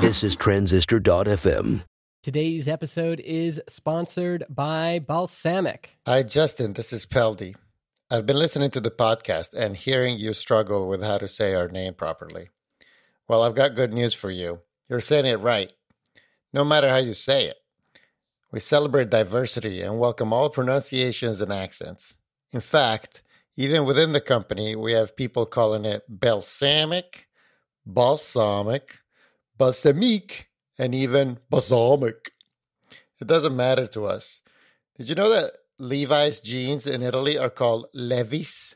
This is Transistor.fm. Today's episode is sponsored by Balsamiq. Hi, Justin. This is Peldi. I've been listening to the podcast and hearing you struggle with how to say our name properly. Well, I've got good news for you. You're saying it right, no matter how you say it. We celebrate diversity and welcome all pronunciations and accents. In fact, even within the company, we have people calling it balsamic, balsamic, balsamique, and even balsamic. It doesn't matter to us. Did you know that Levi's jeans in Italy are called Levis?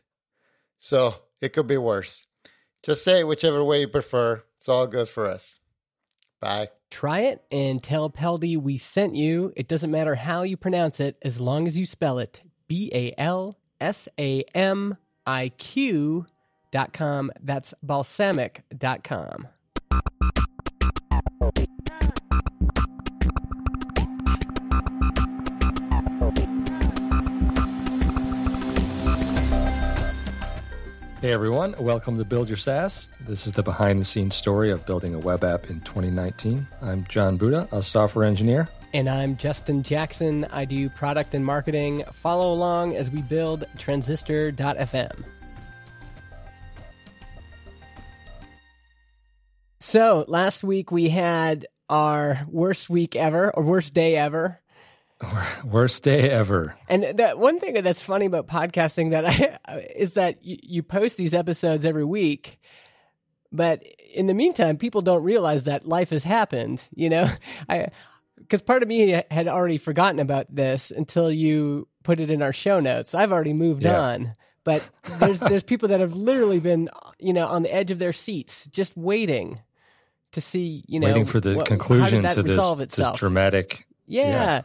So it could be worse. Just say whichever way you prefer. It's all good for us. Bye. Try it and tell Peldi we sent you. It doesn't matter how you pronounce it as long as you spell it B A L S A M I Q dot com. That's balsamiq dot com. Hey everyone, welcome to Build Your SaaS. This is the behind the scenes story of building a web app in 2019. I'm Jon Buda, a software engineer. And I'm Justin Jackson. I do product and marketing. Follow along as we build transistor.fm. So last week we had our worst week ever, or worst day ever. Worst day ever. And that one thing that's funny about podcasting that I is that you, you post these episodes every week, but in the meantime, people don't realize that life has happened. You know, I because part of me had already forgotten about this until you put it in our show notes. I've already moved Yeah. on, but there's there's people that have literally been you know on the edge of their seats, just waiting to see you know Waiting for the what- conclusion to this, this itself. dramatic. yeah. yeah.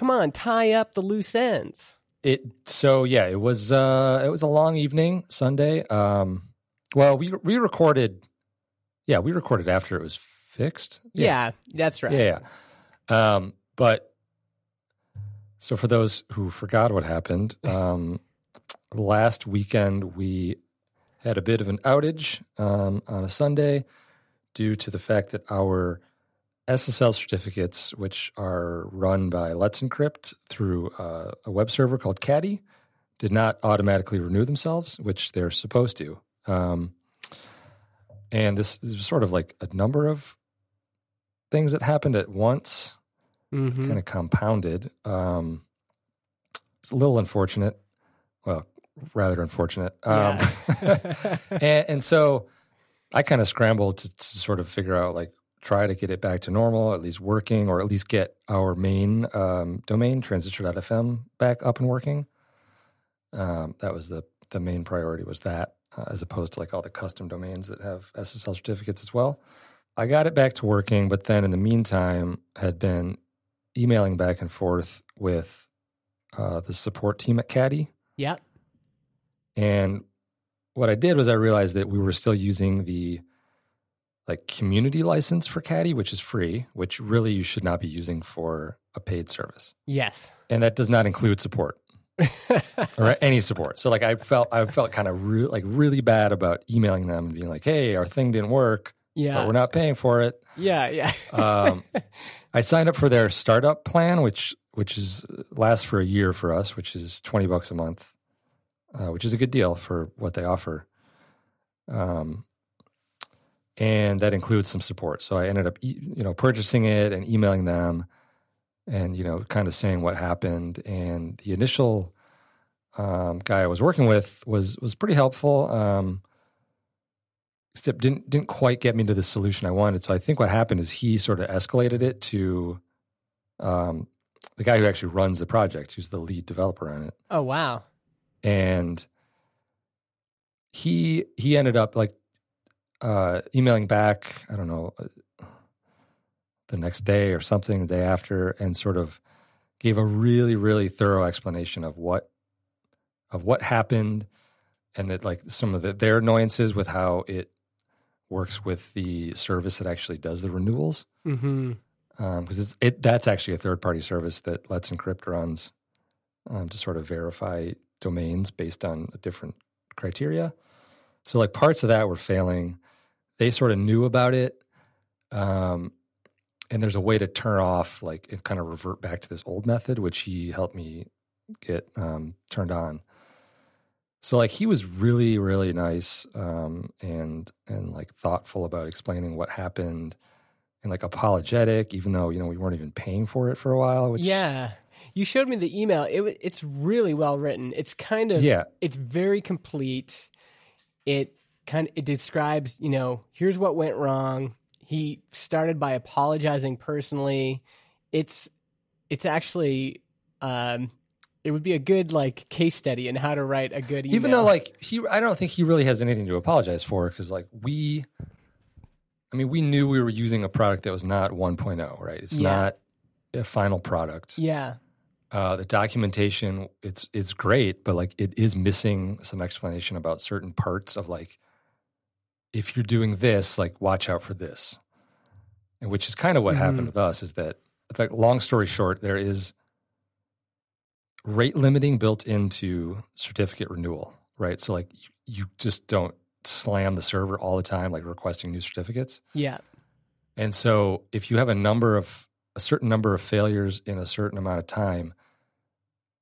Come on, tie up the loose ends. It so yeah, it was uh it was a long evening Sunday. Um well, we we recorded yeah, we recorded after it was fixed. Yeah, that's right. Yeah, yeah. Um, but so for those who forgot what happened, um, last weekend we had a bit of an outage um, on a Sunday due to the fact that our SSL certificates, which are run by Let's Encrypt through uh, a web server called Caddy, did not automatically renew themselves, which they're supposed to. Um, and this is sort of like a number of things that happened at once, Mhm. kind of compounded. Um, it's a little unfortunate. Well, rather unfortunate. Um, Yeah. and, and so I kind of scrambled to, to sort of figure out, like, try to get it back to normal, at least working, or at least get our main um, domain, transistor.fm, back up and working. Um, that was the the main priority was that, uh, as opposed to like all the custom domains that have SSL certificates as well. I got it back to working, but then in the meantime, had been emailing back and forth with uh, the support team at Caddy. yep. And what I did was I realized that we were still using the like community license for Caddy, which is free, which really you should not be using for a paid service. Yes. And that does not include support or any support. So like I felt I felt kind of re- like really bad about emailing them and being like, "Hey, our thing didn't work, yeah. but we're not paying for it." Yeah. Yeah. Um, I signed up for their startup plan, which which is lasts for a year for us, which is twenty bucks a month, uh, which is a good deal for what they offer. Um, and that includes some support. So I ended up, you know, purchasing it and emailing them, and you know, kind of saying what happened. And the initial um, guy I was working with was was pretty helpful. Um, except didn't didn't quite get me to the solution I wanted. So I think what happened is he sort of escalated it to um, the guy who actually runs the project, who's the lead developer on it, oh wow. and he he ended up like uh, emailing back. I don't know uh, the next day or something, the day after, and sort of gave a really really thorough explanation of what of what happened and that like some of the, their annoyances with how it works with the service that actually does the renewals Mm-hmm. because it's it that's actually a third party service that Let's Encrypt runs um, to sort of verify domains based on a different criteria. So like parts of that were failing. They sort of knew about it, Um, and there's a way to turn off, like, and kind of revert back to this old method, which he helped me get um, turned on. So like he was really really nice um, and and like thoughtful about explaining what happened and like apologetic, even though you know we weren't even paying for it for a while. Which, yeah. You showed me the email. It it's really well written. It's kind of yeah, it's very complete. It kind of it describes, you know, here's what went wrong. He started by apologizing personally. It's it's actually um it would be a good like case study in how to write a good email. even though like he, I don't think he really has anything to apologize for because like we, I mean, we knew we were using a product that was not 1.0, right? It's Yeah. not a final product. yeah, Uh, the documentation it's it's great, but like it is missing some explanation about certain parts of like if you're doing this, like watch out for this, and which is kind of what happened Mhm. with us. Is that like long story short, there is rate limiting built into certificate renewal, right? So like you, you just don't slam the server all the time, like requesting new certificates. yeah, And so if you have a number of a certain number of failures in a certain amount of time,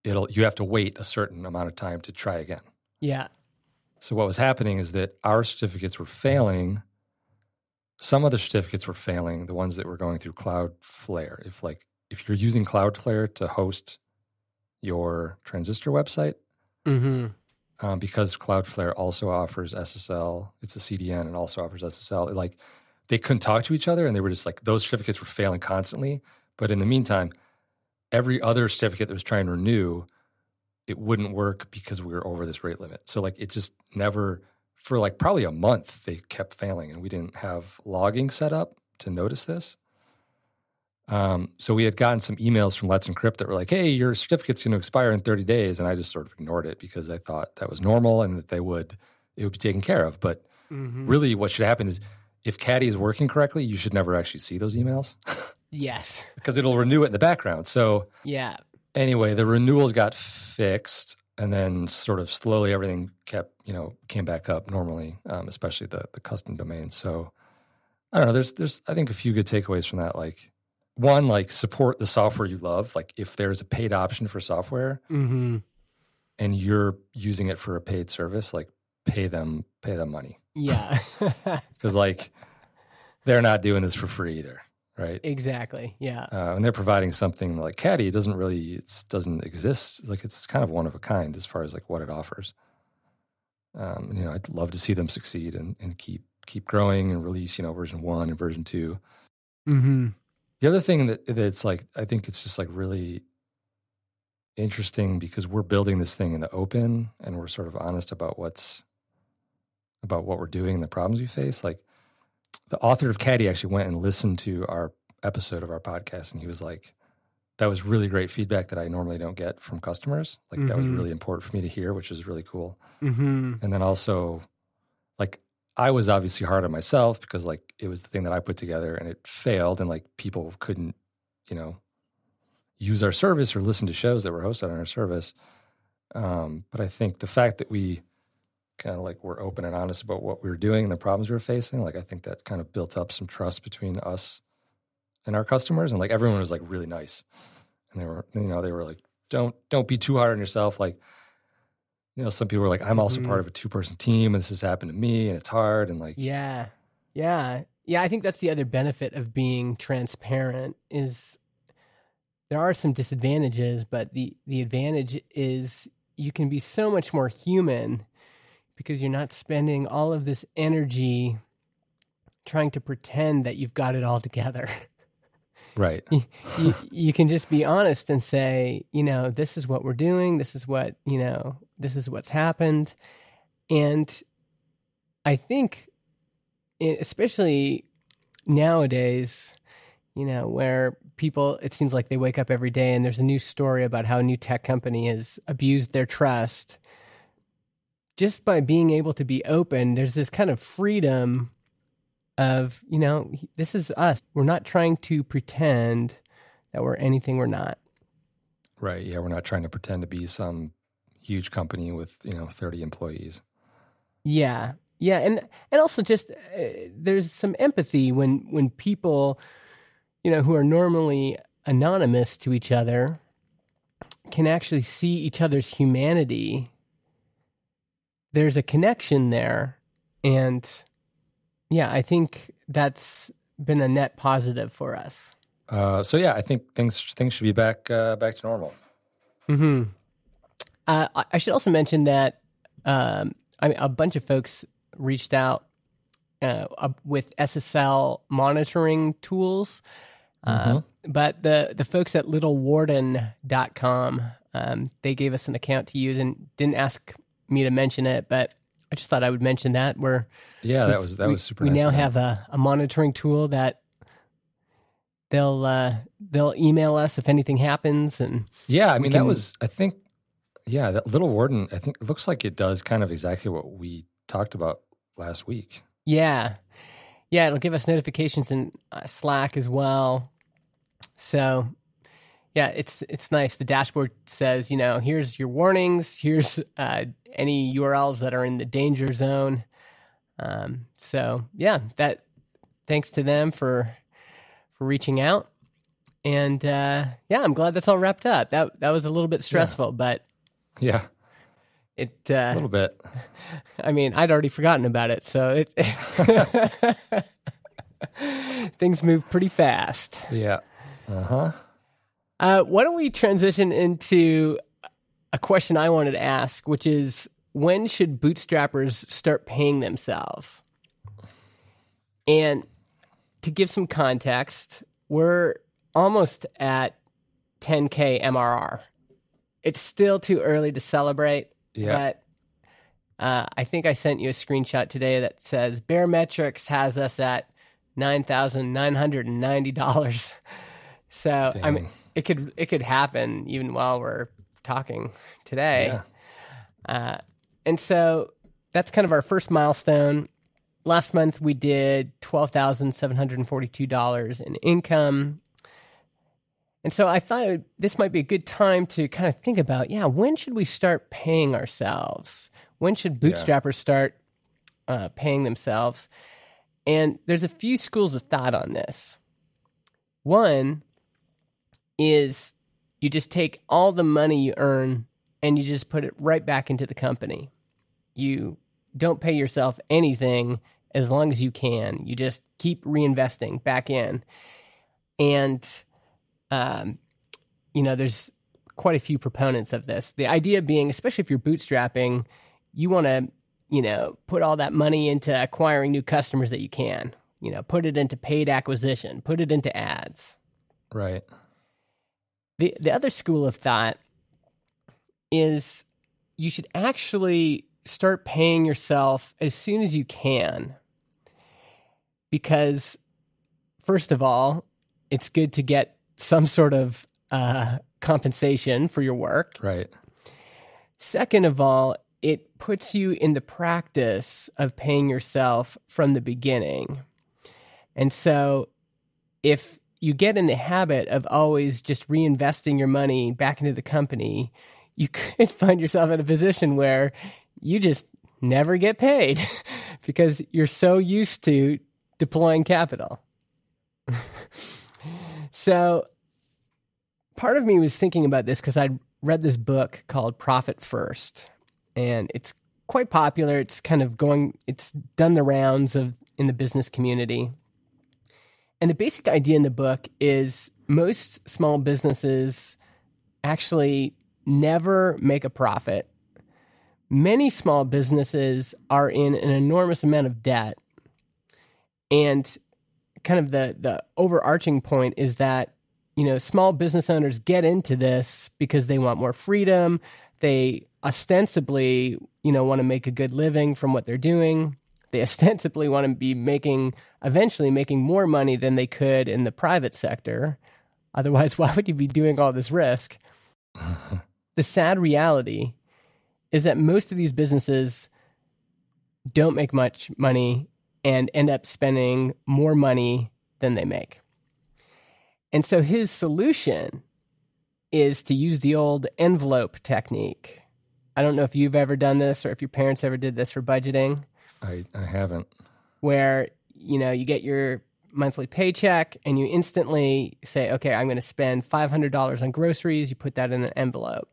it'll you have to wait a certain amount of time to try again. yeah, So what was happening is that our certificates were failing. Some of the certificates were failing, the ones that were going through Cloudflare. If like if you're using Cloudflare to host your transistor website, mm-hmm. um, because Cloudflare also offers SSL. It's a CDN and also offers SSL. it, Like they couldn't talk to each other, and they were just like those certificates were failing constantly. But in the meantime, every other certificate that was trying to renew, it wouldn't work because we were over this rate limit. So like it just never for like probably a month they kept failing, and we didn't have logging set up to notice this. Um, so we had gotten some emails from Let's Encrypt that were like, "Hey, your certificate's going to expire in 30 days," and I just sort of ignored it because I thought that was normal and that they would it would be taken care of. But Mm-hmm. really, what should happen is if Caddy is working correctly, you should never actually see those emails yes, because it'll renew it in the background. So yeah, anyway, the renewals got fixed, and then sort of slowly everything kept you know came back up normally, um, especially the the custom domain. So I don't know. There's there's I think a few good takeaways from that. Like one, like support the software you love. Like if there's a paid option for software mm-hmm. and you're using it for a paid service, like pay them pay them money yeah, because like they're not doing this for free either, right? exactly, yeah, uh, and they're providing something like Caddy. It doesn't really, it doesn't exist. Like it's kind of one of a kind as far as like what it offers. Um, you know, I'd love to see them succeed and, and keep keep growing and release, you know, version one and version two. mm-hmm. The other thing that that's like, I think it's just like really interesting because we're building this thing in the open and we're sort of honest about what's about what we're doing and the problems we face. Like the author of Caddy actually went and listened to our episode of our podcast and he was like, that was really great feedback that I normally don't get from customers. Like that was Mhm. really important for me to hear, which is really cool. Mm-hmm. And then also, like, I was obviously hard on myself because, like, it was the thing that I put together and it failed, and like people couldn't, you know, use our service or listen to shows that were hosted on our service. Um, but I think the fact that we kind of like were open and honest about what we were doing and the problems we were facing, like, I think that kind of built up some trust between us and our customers, and like everyone was like really nice, and they were, you know, they were like, don't don't be too hard on yourself, like you know, some people are like, I'm also Mhm. part of a two person team and this has happened to me and it's hard. And like, Yeah. Yeah. Yeah, I think that's the other benefit of being transparent is there are some disadvantages, but the the advantage is you can be so much more human because you're not spending all of this energy trying to pretend that you've got it all together. right. you, you can just be honest and say, you know, this is what we're doing. This is what, you know, this is what's happened. And I think, especially nowadays, you know, where people, it seems like they wake up every day and there's a new story about how a new tech company has abused their trust. Just by being able to be open, there's this kind of freedom of, you know, this is us. We're not trying to pretend that we're anything we're not. Right. Yeah. We're not trying to pretend to be some huge company with, you know, 30 employees. Yeah. Yeah, and and also just uh, there's some empathy when when people, you know, who are normally anonymous to each other, can actually see each other's humanity. There's a connection there, and yeah, I think that's been a net positive for us. Uh, so yeah, I think things things should be back uh, back to normal. Hmm. Uh, I- I should also mention that um, I mean, a bunch of folks reached out uh, uh, with SSL monitoring tools, uh, but the the folks at littlewarden.com um, they gave us an account to use and didn't ask me to mention it, but I just thought I would mention that we're Yeah, that was that we, was super. We nice now have a, a monitoring tool that they'll uh, they'll email us if anything happens, and Yeah, I mean can- that was I think yeah, that little warden I think looks like it does kind of exactly what we talked about last week. yeah, yeah, it'll give us notifications in uh, Slack as well. So. Yeah, it's it's nice. The dashboard says, you know, here's your warnings. Here's uh, any URLs that are in the danger zone. Um, so yeah, that thanks to them for for reaching out. And uh, yeah, I'm glad that's all wrapped up. That that was a little bit stressful, but Yeah, it. a Uh, little bit. I mean, I'd already forgotten about it, so it things move pretty fast. Yeah. Uh-huh. Uh, why don't we transition into a question I wanted to ask, which is when should bootstrappers start paying themselves? And to give some context, we're almost at 10K MRR. It's still too early to celebrate, Yeah. but uh, I think I sent you a screenshot today that says Baremetrics has us at $9,990. So, I mean, Dang. It could it could happen even while we're talking today. Yeah. Uh, and so that's kind of our first milestone. Last month we did twelve thousand seven hundred and forty-two dollars in income, and so I thought would- this might be a good time to kind of think about, yeah, when should we start paying ourselves? When should bootstrappers start uh, paying themselves? And there's a few schools of thought on this. One is you just take all the money you earn and you just put it right back into the company. You don't pay yourself anything as long as you can. You just keep reinvesting back in. And, um, you know, there's quite a few proponents of this. The idea being, especially if you're bootstrapping, you want to, you know, put all that money into acquiring new customers that you can. You know, put it into paid acquisition, put it into ads. Right. The the other school of thought is you should actually start paying yourself as soon as you can. Because first of all, it's good to get some sort of uh, compensation for your work. Right. Second of all, it puts you in the practice of paying yourself from the beginning. And so if you get in the habit of always just reinvesting your money back into the company, you could find yourself in a position where you just never get paid because you're so used to deploying capital. so part of me was thinking about this because I'd read this book called Profit First, and it's quite popular. It's kind of going, it's done the rounds of in the business community. And the basic idea in the book is most small businesses actually never make a profit. Many small businesses are in an enormous amount of debt. And kind of the the overarching point is that you know small business owners get into this because they want more freedom they ostensibly you know want to make a good living from what they're doing they ostensibly want to be making eventually making more money than they could in the private sector otherwise why would you be doing all this risk the sad reality is that most of these businesses don't make much money and end up spending more money than they make. And so his solution is to use the old envelope technique. I don't know if you've ever done this or if your parents ever did this for budgeting. I, I haven't. where you know you get your monthly paycheck and you instantly say okay i'm going to spend $500 on groceries you put that in an envelope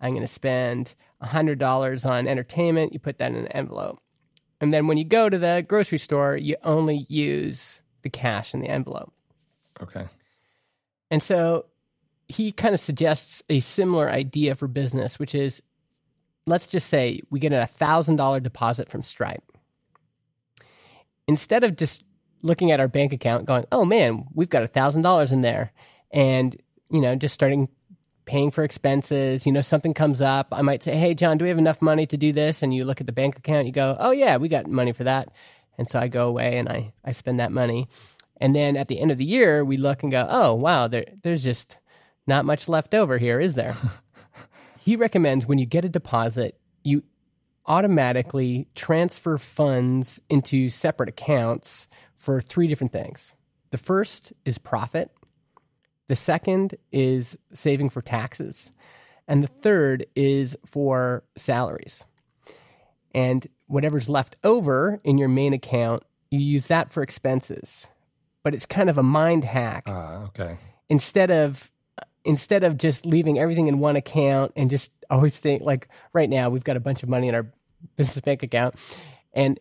i'm going to spend $100 on entertainment you put that in an envelope and then when you go to the grocery store you only use the cash in the envelope Okay. and so he kind of suggests a similar idea for business, which is let's just say we get a $1,000 deposit from Stripe. Instead of just looking at our bank account going, oh man, we've got $1,000 in there, and, you know, just starting paying for expenses, you know, something comes up. I might say, hey, Jon, do we have enough money to do this? And you look at the bank account, you go, oh yeah, we got money for that. And so I go away and I, I spend that money. And then at the end of the year, we look and go, oh, wow, there, there's just not much left over here, is there? he recommends when you get a deposit, you automatically transfer funds into separate accounts for three different things. The first is profit, the second is saving for taxes, and the third is for salaries. And whatever's left over in your main account, you use that for expenses. But it's kind of a mind hack Ah, okay. instead of instead of just leaving everything in one account and just always think like right now we've got a bunch of money in our business bank account and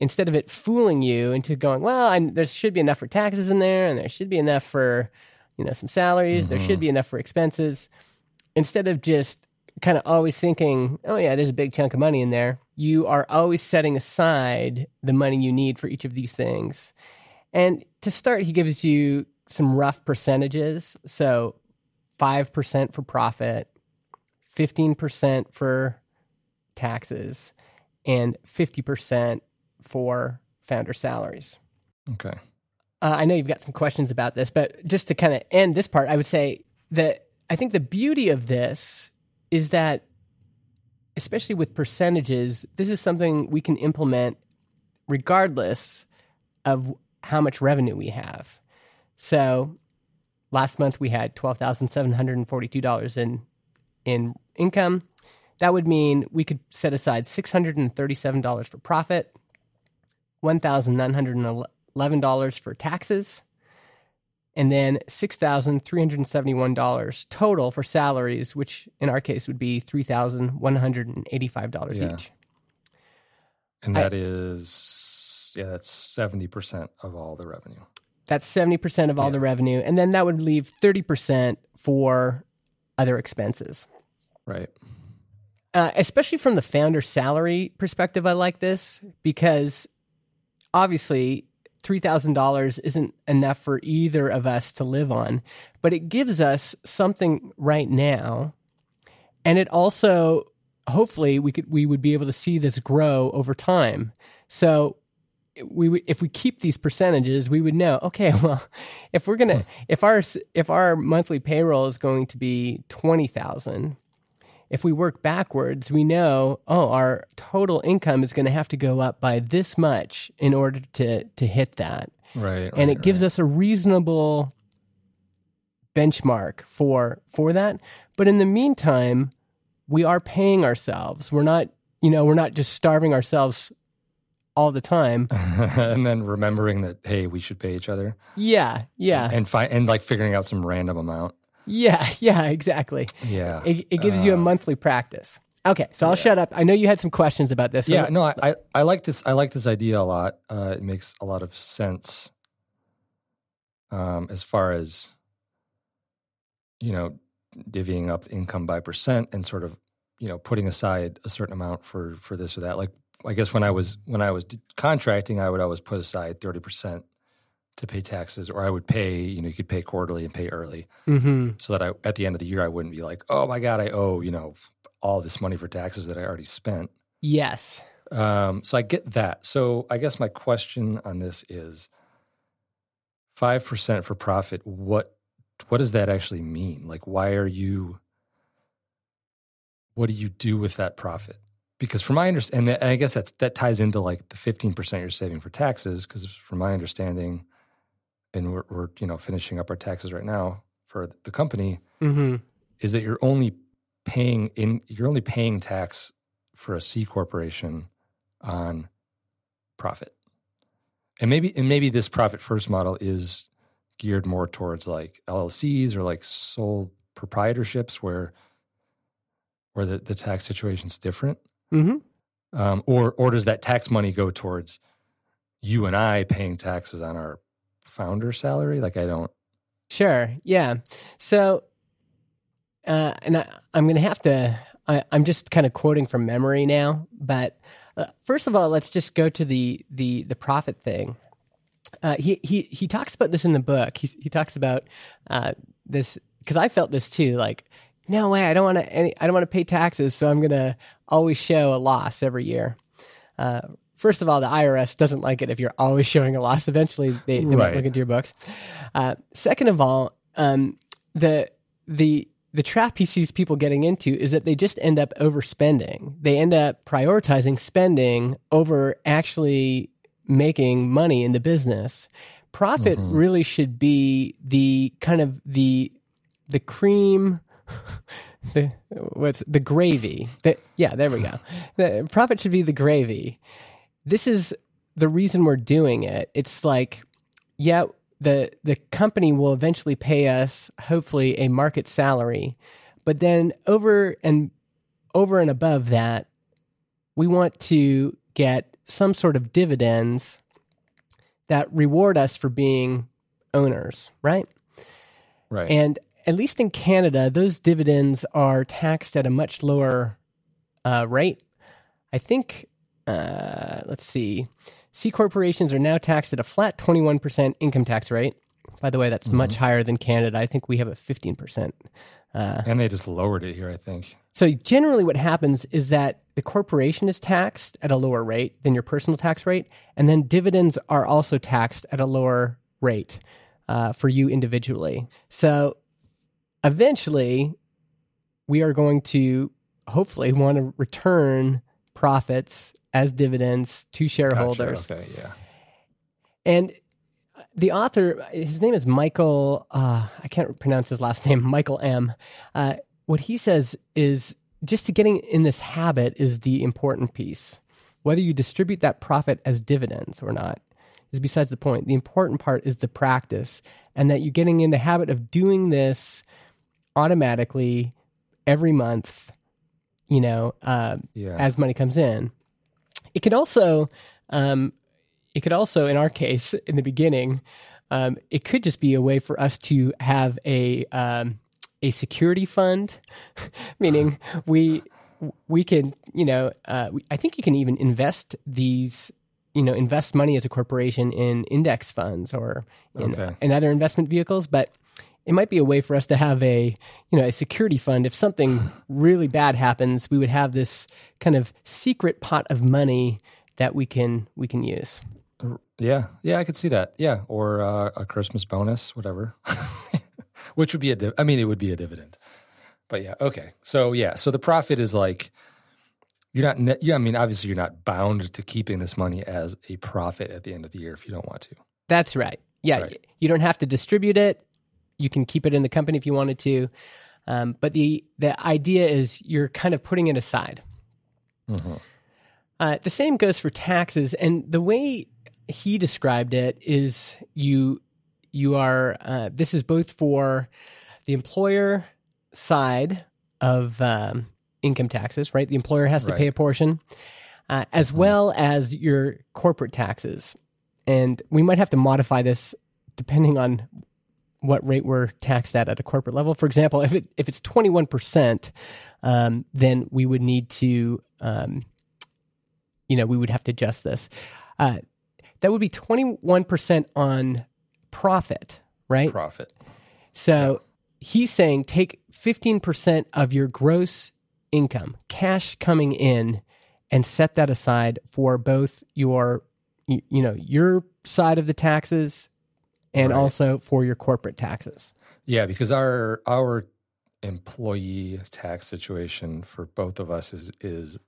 instead of it fooling you into going well I, there should be enough for taxes in there and there should be enough for you know some salaries there should mm-hmm. be enough for expenses instead of just kind of always thinking oh yeah there's a big chunk of money in there you are always setting aside the money you need for each of these things and to start, he gives you some rough percentages. So 5% for profit, 15% for taxes, and 50% for founder salaries. Okay. Uh, I know you've got some questions about this, but just to kind of end this part, I would say that I think the beauty of this is that, especially with percentages, this is something we can implement regardless of how much revenue we have. So last month we had $12,742 in in income. That would mean we could set aside $637 for profit, $1,911 for taxes, and then $6,371 total for salaries, which in our case would be $3,185 Yeah. each. And I- that is, yeah, that's 70% of all the revenue. That's 70% of all the revenue. And then that would leave 30% for other expenses. Right. Uh, especially from the founder salary perspective, I like this because obviously $3,000 isn't enough for either of us to live on, but it gives us something right now. And it also, hopefully, we could we would be able to see this grow over time. So we would, if we keep these percentages, we would know. Okay, well, if we're gonna if our if our monthly payroll is going to be twenty thousand, if we work backwards, we know oh our total income is going to have to go up by this much in order to to hit that, Right. and right, it gives us a reasonable benchmark for for that. But in the meantime, we are paying ourselves. We're not you know we're not just starving ourselves all the time. and then remembering that, hey, we should pay each other. Yeah, yeah, And fi- and like figuring out some random amount. yeah, yeah, exactly. Yeah. It, it gives you a Uh, monthly practice. Okay, so I'll shut up. I know you had some questions about this. so yeah, no, I, I, I like this. I like this idea a lot. Uh, it makes a lot of sense. Um, as far as you know, divvying up income by percent and sort of you know putting aside a certain amount for for this or that. Like I guess when I was when I was contracting, I would always put aside thirty percent to pay taxes, or I would pay. You know, you could pay quarterly and pay early, Mhm. so that I at the end of the year I wouldn't be like, oh my god, I owe you know all this money for taxes that I already spent. Yes. Um, so I get that. So I guess my question on this is five percent for profit. What what does that actually mean? Like, why are you? What do you do with that profit? Because from my understanding, and I guess that's that ties into like the fifteen percent you're saving for taxes. Because from my understanding, and we're, we're you know finishing up our taxes right now for the company, hmm is that you're only paying in you're only paying tax for a C corporation on profit. And maybe and maybe this profit first model is geared more towards like LLCs or like sole proprietorships where where the, the tax situation is different. Hmm Um, or or does that tax money go towards you and I paying taxes on our founder salary? Like I don't Sure. Yeah. So, uh, and I, I'm going to have to, I, I'm just kind of quoting from memory now, but uh, first of all, let's just go to the, the, the profit thing. Uh, he, he, he talks about this in the book. He, he talks about, uh, this, cause I felt this too, like, no way, I don't want to, I don't want to pay taxes. So I'm going to always show a loss every year. Uh, First of all, the IRS doesn't like it if you're always showing a loss. Eventually, they, they might look into your books. Uh, second of all, um, the the the trap he sees people getting into is that they just end up overspending. They end up prioritizing spending over actually making money in the business. Profit really should be the kind of the the cream the what's the gravy? The, yeah there we go. The profit should be the gravy. This is the reason we're doing it. It's like yeah the the company will eventually pay us hopefully a market salary but then over and over and above that we want to get some sort of dividends that reward us for being owners right? Right. and at least in Canada, those dividends are taxed at a much lower uh, rate. I think, uh, let's see, C corporations are now taxed at a flat 21% income tax rate. By the way, that's much higher than Canada. I think we have a 15%. Uh, and they just lowered it here, I think. so generally, what happens is that the corporation is taxed at a lower rate than your personal tax rate, and then dividends are also taxed at a lower rate uh, for you individually. So eventually, we are going to hopefully want to return profits as dividends to Gotcha, shareholders. Okay, yeah. And the author, his name is Michael, uh, I can't pronounce his last name, Michael M. Uh, what he says is just to getting in this habit is the important piece. Whether you distribute that profit as dividends or not is besides the point. The important part is the practice and that you're getting in the habit of doing this automatically every month, you know, uh, Yeah. as money comes in. It could also, um, it could also, in our case, in the beginning, um, it could just be a way for us to have a um, a security fund, meaning we we can, you know, uh, we, I think you can even invest these, you know, invest money as a corporation in index funds or in, Okay. in other investment vehicles, but it might be a way for us to have a you know a security fund if something really bad happens we would have this kind of secret pot of money that we can we can use Yeah, yeah, I could see that. Yeah, or uh, a Christmas bonus, whatever. Which would be a, div- I mean, it would be a dividend. But yeah, okay. So yeah, so the profit is like you're not. Ne- yeah, I mean, obviously you're not bound to keeping this money as a profit at the end of the year if you don't want to. that's right yeah Right. you don't have to distribute it you can keep it in the company if you wanted to. Um, but the the idea is you're kind of putting it aside. Mm-hmm. Uh, the same goes for taxes, and the way he described it is you you are uh, this is both for the employer side of um, income taxes, right? The employer has to pay a portion, uh, as well as your corporate taxes, and we might have to modify this depending on what rate we're taxed at at a corporate level. For example, if it if it's twenty one percent, um, then we would need to um, you know, we would have to adjust this. Uh, that would be 21% on profit, right? Profit. so he's saying take 15% of your gross income, cash coming in, and set that aside for both your, you, you know, your side of the taxes and Right. also for your corporate taxes. Yeah, because our our employee tax situation for both of us is is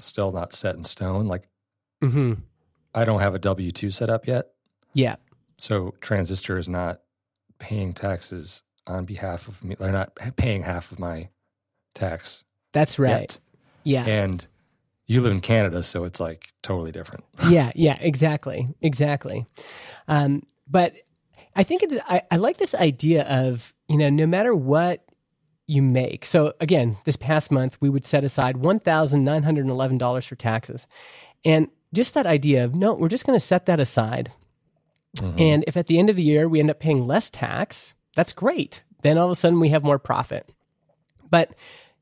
still not set in stone. Like hmm I don't have a W two set up yet. Yeah. So Transistor is not paying taxes on behalf of me. They're not paying half of my tax That's right. yet. Yeah. And you live in Canada, so it's like totally different. yeah, yeah, exactly, exactly. Um, but I think it's, I, I like this idea of you know no matter what you make. So again, this past month we would set aside one thousand nine hundred and eleven dollars for taxes, and just that idea of no, we're just going to set that aside. Mhm. And if at the end of the year we end up paying less tax, that's great. Then all of a sudden we have more profit. But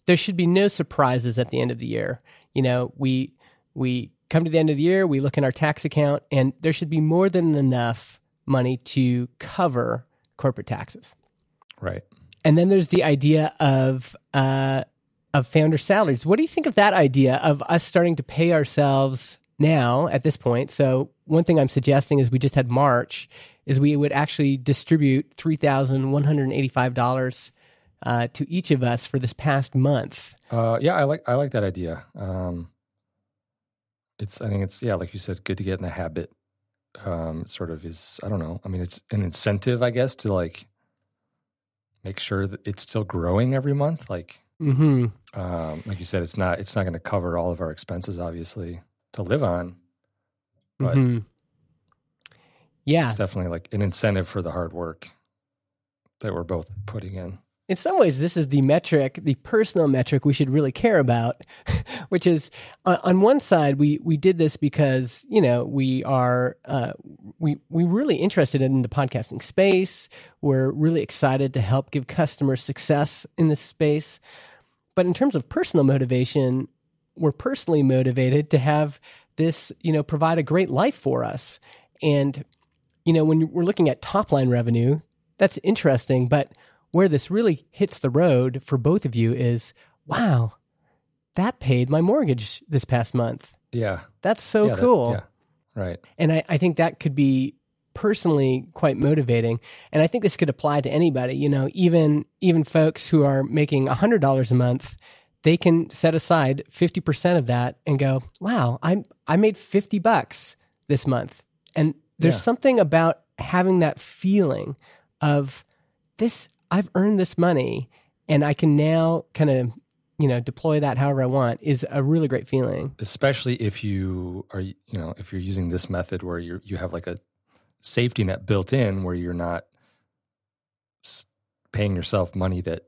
there should be no surprises at the end of the year. You know, we we come to the end of the year, we look in our tax account, and there should be more than enough money to cover corporate taxes. right. And then there's the idea of uh, of founder salaries. What do you think of that idea of us starting to pay ourselves now at this point? So one thing I'm suggesting is we just had March is we would actually distribute three thousand one hundred eighty five dollars uh, to each of us for this past month. Uh, yeah, I like I like that idea. Um, it's I think it's yeah, like you said, good to get in the habit. Um, sort of is I don't know. I mean, it's an incentive, I guess, to like make sure that it's still growing every month. Like mm-hmm. um, like you said, it's not it's not going to cover all of our expenses, obviously, to live on. But hmm Yeah, it's definitely like an incentive for the hard work that we're both putting in. In some ways, this is the metric, the personal metric we should really care about, which is on, on one side, we we did this because you know we are uh, we we really interested in the podcasting space. We're really excited to help give customers success in this space. But in terms of personal motivation, we're personally motivated to have this, you know, provide a great life for us. And you know, when we're looking at top line revenue, that's interesting, but where this really hits the road for both of you is wow, that paid my mortgage this past month. Yeah. That's so Yeah, that- cool. yeah. Right. And I, I think that could be personally quite motivating. And I think this could apply to anybody, you know, even even folks who are making hundred dollars a month, they can set aside fifty percent of that and go, Wow, I I made fifty bucks this month. And there's Yeah. something about having that feeling of this I've earned this money and I can now kind of, you know, deploy that however I want is a really great feeling. especially if you are you know if you're using this method where you you have like a safety net built in where you're not paying yourself money that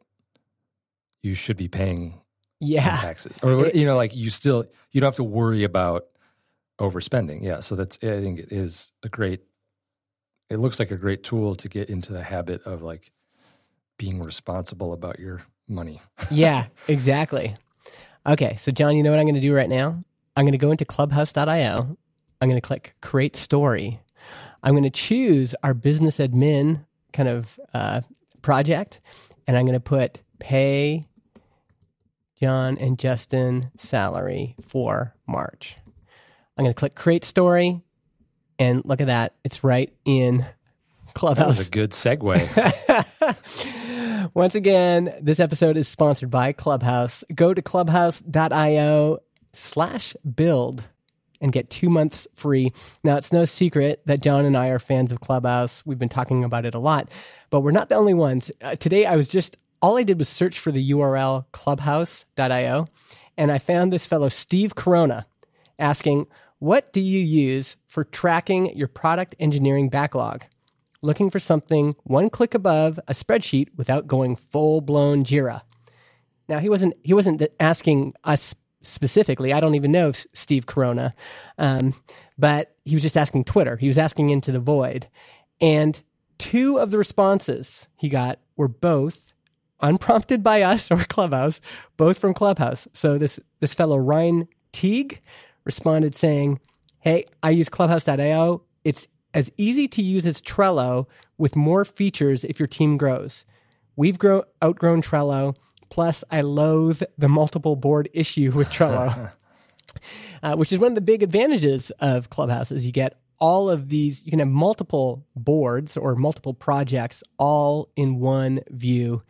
you should be paying Yeah. taxes or you know like you still you don't have to worry about overspending yeah so that's i think it is a great it looks like a great tool to get into the habit of like being responsible about your money yeah, exactly. Okay, so Jon, you know what I'm going to do right now? I'm going to go into clubhouse.io. I'm going to click create story. I'm going to choose our business admin kind of uh, project, and I'm going to put pay Jon and Justin salary for March. I'm going to click create story, and look at that. It's right in that Clubhouse. was a good segue Once again, this episode is sponsored by Clubhouse. Go to clubhouse.io slash build and get two months free. Now, it's no secret that Jon and I are fans of Clubhouse. We've been talking about it a lot, but we're not the only ones. Uh, today, I was just, all I did was search for the URL clubhouse.io, and I found this fellow, Steve Corona, asking, What do you use for tracking your product engineering backlog? Looking for something one click above a spreadsheet without going full blown Jira. Now he wasn't he wasn't asking us specifically. I don't even know Steve Corona, um, but he was just asking Twitter. He was asking into the void, and two of the responses he got were both unprompted by us or Clubhouse, both from Clubhouse. So this this fellow Ryan Teague responded saying, "Hey, I use Clubhouse.io. It's as easy to use as Trello with more features if your team grows. We've grow, outgrown Trello. Plus, I loathe the multiple board issue with Trello, uh, which is one of the big advantages of Clubhouse. Is you get all of these. You can have multiple boards or multiple projects all in one view.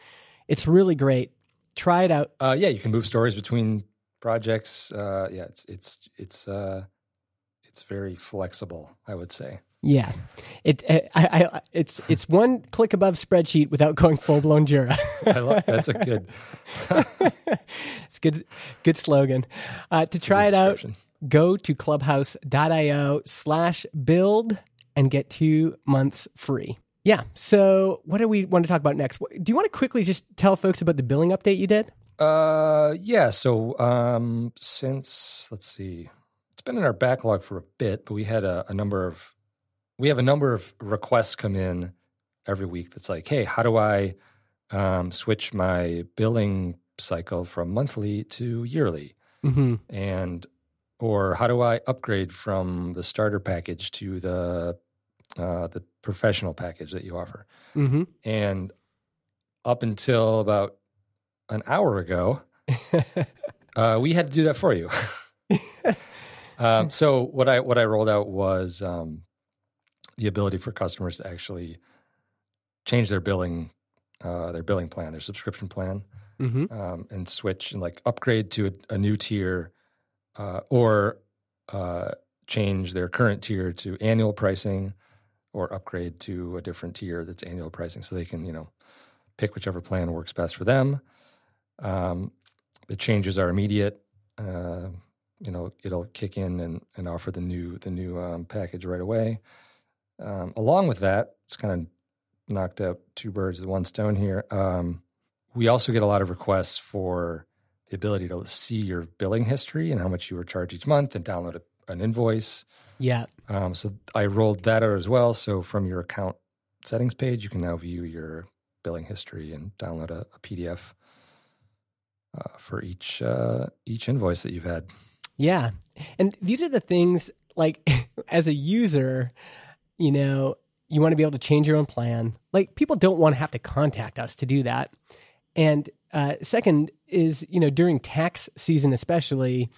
It's really great. Try it out. Uh, yeah, you can move stories between projects. Uh, yeah, it's it's it's uh, it's very flexible. I would say. Yeah, it I, I it's it's one click above spreadsheet without going full blown Jira. I love, that's a good. it's good good slogan. Uh, to try it out, go to clubhouse.io slash build and get two months free. Yeah. So what do we want to talk about next? Do you want to quickly just tell folks about the billing update you did? Uh, yeah. So, um, since let's see, it's been in our backlog for a bit, but we had a, a number of, we have a number of requests come in every week. That's like, hey, how do I um, switch my billing cycle from monthly to yearly, Mm-hmm. and or how do I upgrade from the starter package to the uh, the professional package that you offer? Mm-hmm. And up until about an hour ago, uh, we had to do that for you. um, so what I what I rolled out was um, the ability for customers to actually change their billing uh, their billing plan, their subscription plan, mm-hmm. um, and switch and like upgrade to a, a new tier, uh, or uh, change their current tier to annual pricing, or upgrade to a different tier that's annual pricing, so they can you know pick whichever plan works best for them. Um, the changes are immediate. Uh, you know, it'll kick in and, and offer the new the new um, package right away. Um, along with that, it's kind of knocked out two birds with one stone here. Um, we also get a lot of requests for the ability to see your billing history and how much you were charged each month, and download a, an invoice. Yeah. Um, so I rolled that out as well. So from your account settings page, you can now view your billing history and download a, a PDF uh, for each uh, each invoice that you've had. Yeah. And these are the things like as a user, you know, you want to be able to change your own plan. Like people don't want to have to contact us to do that. And uh, second is, you know, during tax season, especially,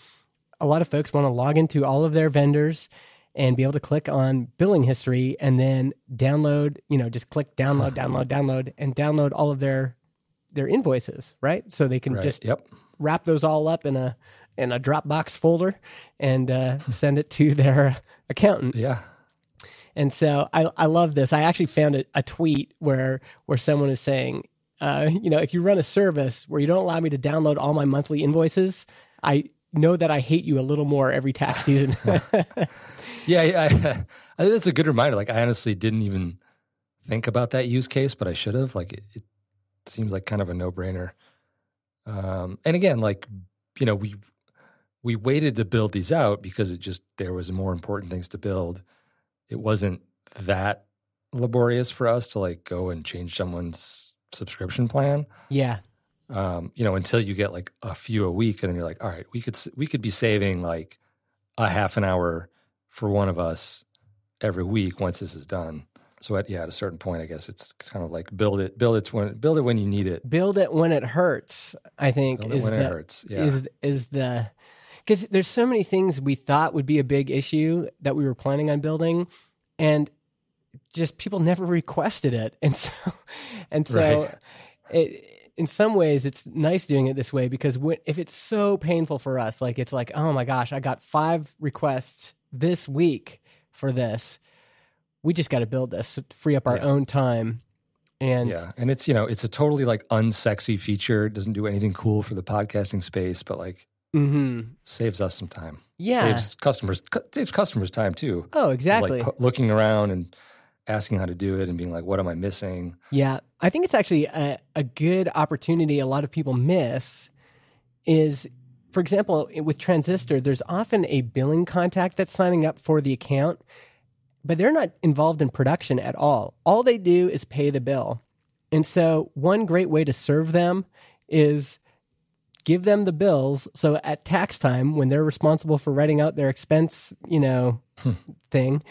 a lot of folks want to log into all of their vendors and be able to click on billing history and then download, you know, just click download, download, download, and download all of their their invoices, right? So they can Right. just yep. wrap those all up in a in a Dropbox folder and uh, send it to their accountant. Yeah. And so I I love this. I actually found a, a tweet where where someone is saying, uh, you know, if you run a service where you don't allow me to download all my monthly invoices, I know that I hate you a little more every tax season. Yeah, I, I, I think that's a good reminder. Like, I honestly didn't even think about that use case, but I should have. Like, it, it seems like kind of a no brainer. Um, and again, like, you know, we we waited to build these out because it just there was more important things to build. It wasn't that laborious for us to like go and change someone's subscription plan. yeah, um, you know, until you get like a few a week, and then you're like, all right, we could we could be saving like a half an hour for one of us every week once this is done. So at yeah, at a certain point, I guess it's kind of like build it, build it when build it when you need it, build it when it hurts. I think build it is when the it hurts. Yeah, is is the because there's so many things we thought would be a big issue that we were planning on building, and just people never requested it, and so and so Right. it. In some ways, it's nice doing it this way because when, if it's so painful for us, like it's like, oh my gosh, I got five requests this week for this. We just got to build this, to free up our Yeah. own time, and yeah, and it's you know it's a totally like unsexy feature. It doesn't do anything cool for the podcasting space, but like Mhm. saves us some time. yeah, saves customers cu- saves customers time too. oh exactly. Like looking around and asking how to do it and being like, what am I missing? Yeah, I think it's actually a, a good opportunity a lot of people miss is, for example, with Transistor, there's often a billing contact that's signing up for the account, but they're not involved in production at all. All they do is pay the bill. And so, one great way to serve them is give them the bills. So at tax time, when they're responsible for writing out their expense, you know, thing,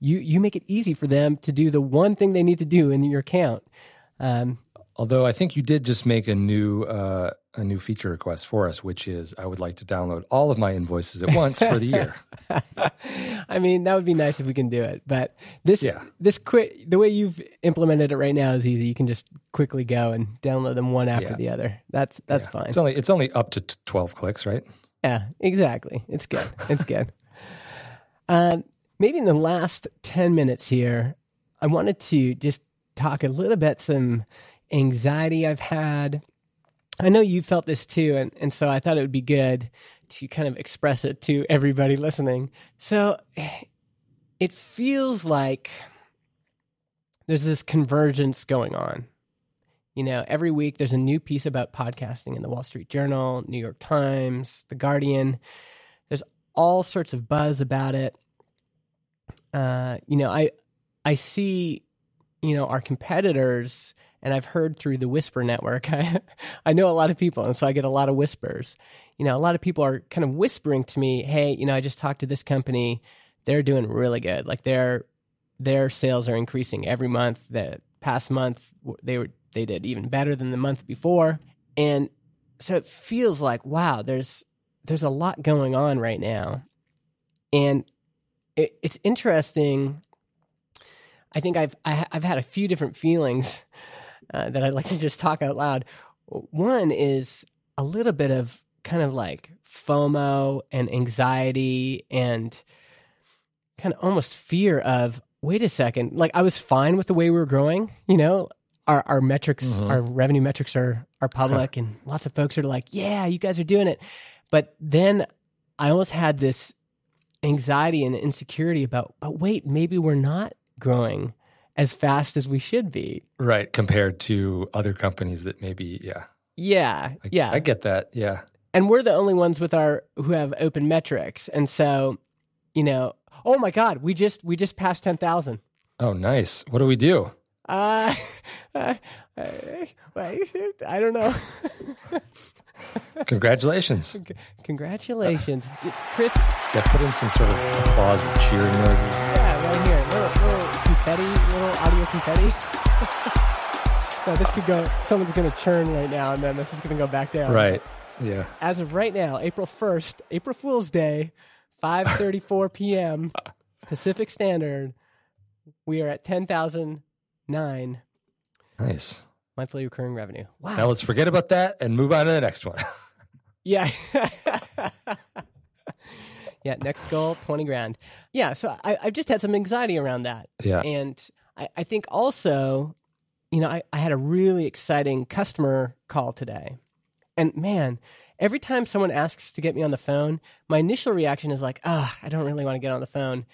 you you make it easy for them to do the one thing they need to do in your account. Um, Although I think you did just make a new uh, a new feature request for us, which is I would like to download all of my invoices at once for the year. I mean, that would be nice if we can do it. But this, Yeah. this quick, the way you've implemented it right now is easy. You can just quickly go and download them one after Yeah. the other. That's that's Yeah. fine. It's only it's only up to twelve clicks, right? yeah, exactly. It's good. It's good. Um, maybe in the last 10 minutes here, I wanted to just talk a little bit some anxiety I've had. I know you felt this too, and, and so I thought it would be good to kind of express it to everybody listening. So it feels like there's this convergence going on. You know, every week there's a new piece about podcasting in the Wall Street Journal, New York Times, The Guardian. There's all sorts of buzz about it. Uh, you know, I I see, you know, our competitors, and I've heard through the Whisper Network. I, I know a lot of people, and so I get a lot of whispers. You know, a lot of people are kind of whispering to me, "Hey, you know, I just talked to this company. They're doing really good. Like their their sales are increasing every month. The past month they were they did even better than the month before, and so it feels like wow, there's there's a lot going on right now, and it, it's interesting. I think I've I, have i have had a few different feelings uh, that I'd like to just talk out loud. One is a little bit of kind of like FOMO and anxiety and kind of almost fear of wait a second like I was fine with the way we were growing, you know, our our metrics, mm-hmm. our revenue metrics are are public and lots of folks are like, "Yeah, you guys are doing it." But then I almost had this anxiety and insecurity about, but wait, maybe we're not growing as fast as we should be. Right. Compared to other companies that maybe, yeah. Yeah. I, yeah. I get that. Yeah. And we're the only ones with our who have open metrics. And so, you know, oh my God, we just we just passed ten thousand. Oh, nice. What do we do? Uh, uh, I, I don't know. Congratulations. Congratulations. Uh, Chris. Yeah, put in some sort of applause or cheering noises. Yeah, right here. Little, little confetti, little audio confetti. no, this could go, someone's going to churn right now, and then this is going to go back down. Right. Yeah. As of right now, April 1st, April Fool's Day, 5.34 p.m. Pacific Standard, we are at 10,009. Nice monthly recurring revenue. Wow. Now let's forget about that and move on to the next one. yeah. yeah. Next goal, 20 grand. Yeah. So I, I've just had some anxiety around that. Yeah. And I, I think also, you know, I, I had a really exciting customer call today. And man, every time someone asks to get me on the phone, my initial reaction is like, ah, oh, I don't really want to get on the phone.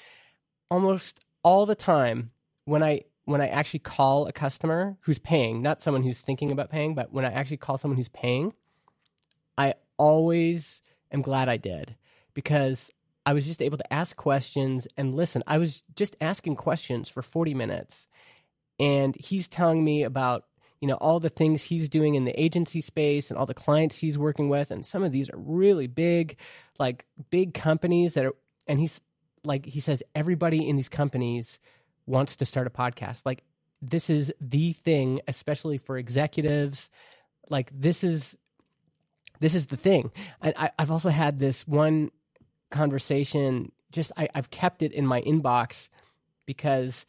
Almost all the time when I when I actually call a customer who's paying, not someone who's thinking about paying, but when I actually call someone who's paying, I always am glad I did because I was just able to ask questions and listen. I was just asking questions for 40 minutes and he's telling me about you know all the things he's doing in the agency space and all the clients he's working with and some of these are really big like big companies that are and he's like he says everybody in these companies wants to start a podcast. Like this is the thing, especially for executives. Like this is this is the thing. And I, have also had this one conversation. Just I, have kept it in my inbox because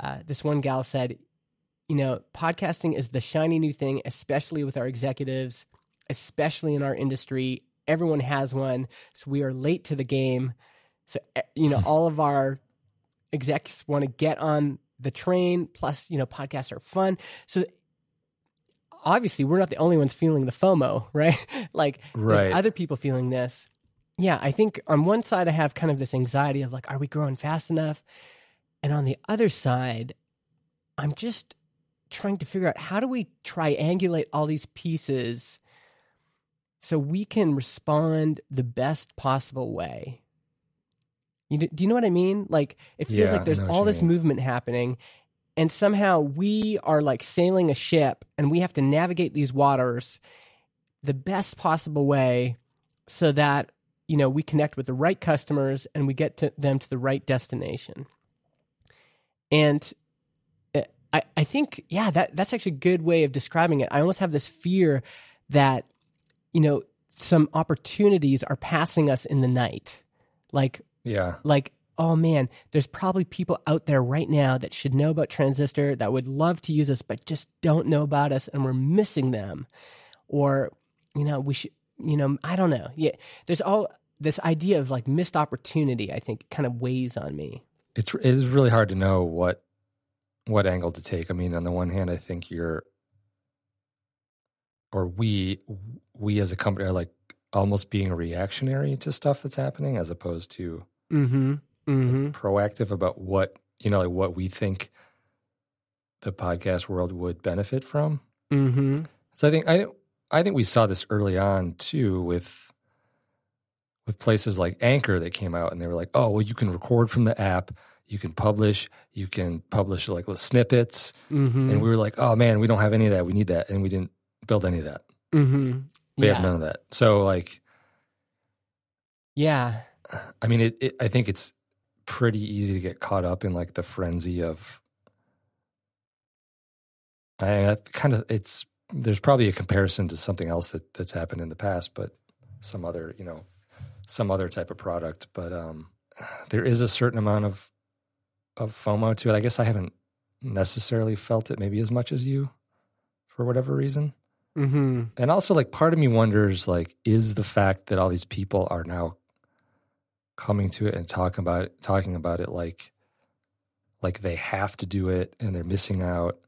uh, this one gal said, you know, podcasting is the shiny new thing, especially with our executives, especially in our industry. Everyone has one, so we are late to the game. So eh, you know, all of our execs want to get on the train. Plus, you know, podcasts are fun. So obviously, we're not the only ones feeling the FOMO, right? like, right. there's other people feeling this. Yeah, I think on one side, I have kind of this anxiety of like, are we growing fast enough? And on the other side, I'm just trying to figure out how do we triangulate all these pieces so we can respond the best possible way you do you know what I mean? Like it feels yeah, like there's all this mean. movement happening, and somehow we are like sailing a ship, and we have to navigate these waters the best possible way, so that you know we connect with the right customers and we get to them to the right destination. And eh, I I think yeah that that's actually a good way of describing it. I almost have this fear that you know some opportunities are passing us in the night like yeah. Like, oh man, there's probably people out there right now that should know about Transistor that would love to use us, but just don't know about us and we're missing them. Or, you know, we should, you know, I don't know. Yeah. There's all, this idea of like missed opportunity, I think, kind of weighs on me. It's it is really hard to know what what angle to take. I mean, on the one hand, I think you're or we we as a company are like almost being reactionary to stuff that's happening as opposed to Mm-hmm. Mm-hmm. proactive about what you know like what we think the podcast world would benefit from Mm-hmm. so i think i i think we saw this early on too with with places like anchor that came out and they were like oh well you can record from the app you can publish you can publish like little snippets Mm-hmm. and we were like oh man we don't have any of that we need that and we didn't build any of that mm-hmm. we yeah. have none of that so like Yeah. I mean, it, it. I think it's pretty easy to get caught up in like the frenzy of. I, I kind of it's there's probably a comparison to something else that that's happened in the past, but some other you know some other type of product. But um, there is a certain amount of of FOMO to it. I guess I haven't necessarily felt it maybe as much as you, for whatever reason. Mm-hmm. And also, like, part of me wonders, like, is the fact that all these people are now coming to it and talking about it, talking about it like, like they have to do it and they're missing out.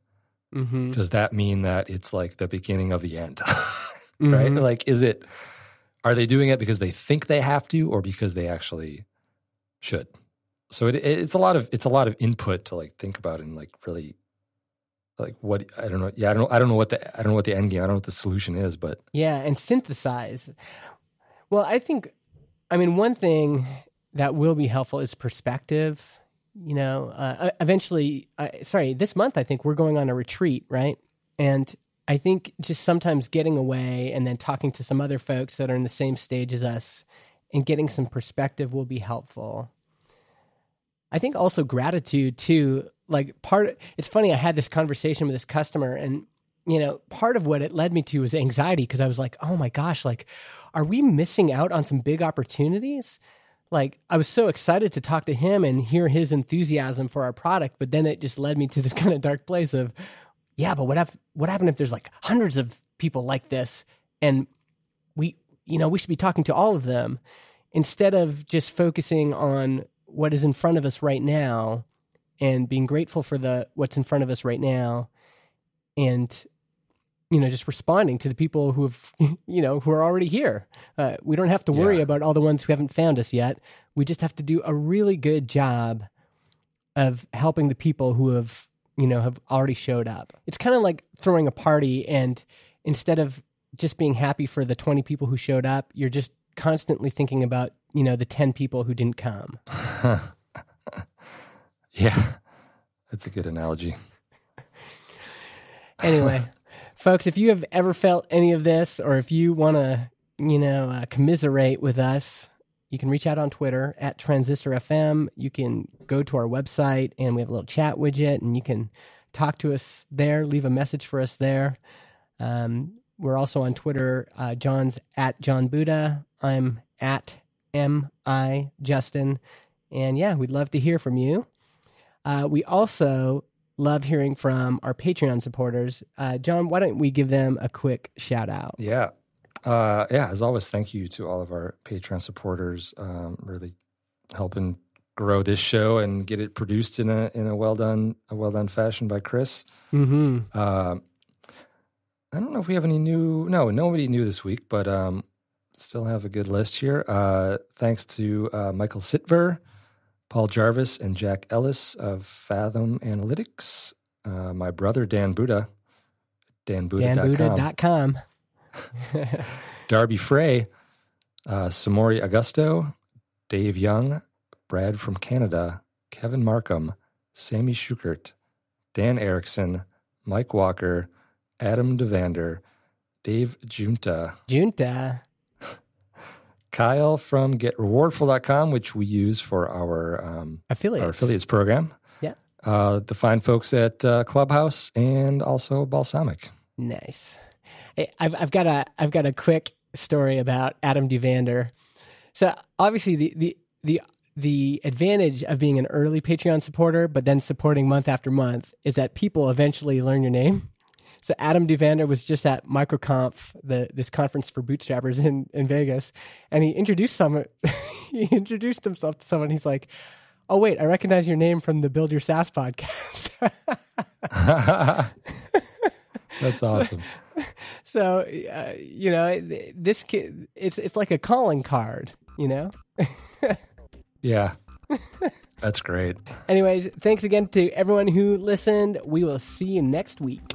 Mm-hmm. Does that mean that it's like the beginning of the end? right? Mhm. Like, is it? Are they doing it because they think they have to, or because they actually should? So it, it's a lot of it's a lot of input to like think about and like really like what I don't know. Yeah, I don't I don't know what the I don't know what the end game. I don't know what the solution is, but Yeah, and synthesize. Well, I think, I mean, one thing that will be helpful is perspective. You know, uh, eventually, uh, sorry, this month I think we're going on a retreat, right? And I think just sometimes getting away and then talking to some other folks that are in the same stage as us and getting some perspective will be helpful. I think also gratitude too. Like part, it's funny. I had this conversation with this customer, and you know, part of what it led me to was anxiety because I was like, oh my gosh, like, are we missing out on some big opportunities? Like, I was so excited to talk to him and hear his enthusiasm for our product, but then it just led me to this kind of dark place of, yeah, but what if what happened if there's like hundreds of people like this, and we, you know, we should be talking to all of them instead of just focusing on what is in front of us right now and being grateful for the what's in front of us right now and you know just responding to the people who have you know who are already here uh, we don't have to worry Yeah. about all the ones who haven't found us yet we just have to do a really good job of helping the people who have you know have already showed up it's kind of like throwing a party and instead of just being happy for the 20 people who showed up you're just constantly thinking about you know the 10 people who didn't come yeah, that's a good analogy. anyway, folks, if you have ever felt any of this, or if you want to, you know, uh, commiserate with us, you can reach out on Twitter at Transistor FM. You can go to our website, and we have a little chat widget, and you can talk to us there. Leave a message for us there. Um, we're also on Twitter. Uh, Jon's at Jon Buda. I'm at M I Justin, and yeah, we'd love to hear from you. Uh, we also love hearing from our Patreon supporters. Uh, Jon, why don't we give them a quick shout out? Yeah. Uh, yeah, as always, thank you to all of our Patreon supporters, um, really helping grow this show and get it produced in a in a well done a well done fashion by Chris. Mm-hmm. Um, I don't know if we have any new. No, nobody new this week, but um, still have a good list here. Uh, thanks to uh, Michael Sitver, Paul Jarvis, and Jack Ellis of Fathom Analytics. Uh, my brother Dan Buda, danbuda.com. danbuda.com. Darby Frey, uh, Samori Augusto, Dave Young, Brad from Canada, Kevin Markham, Sammy Schukert, Dan Erickson, Mike Walker, Adam Duvander, Dave Junta, Junta. Kyle from GetRewardful.com, which we use for our um, Affiliates. our affiliates program. Yeah. Uh, the fine folks at uh, Clubhouse and also Balsamiq. Nice. I've I've got a I've got a quick story about Adam Duvander. So obviously the the the the advantage of being an early Patreon supporter, but then supporting month after month, is that people eventually learn your name. So Adam Duvander was just at MicroConf, the this conference for bootstrappers in, in Vegas, and he introduced someone. he introduced himself to someone. He's like, "Oh wait, I recognize your name from the Build Your SaaS podcast." That's awesome. so uh, you know, this kid, it's it's like a calling card. You know. yeah. That's great. Anyways, thanks again to everyone who listened. We will see you next week.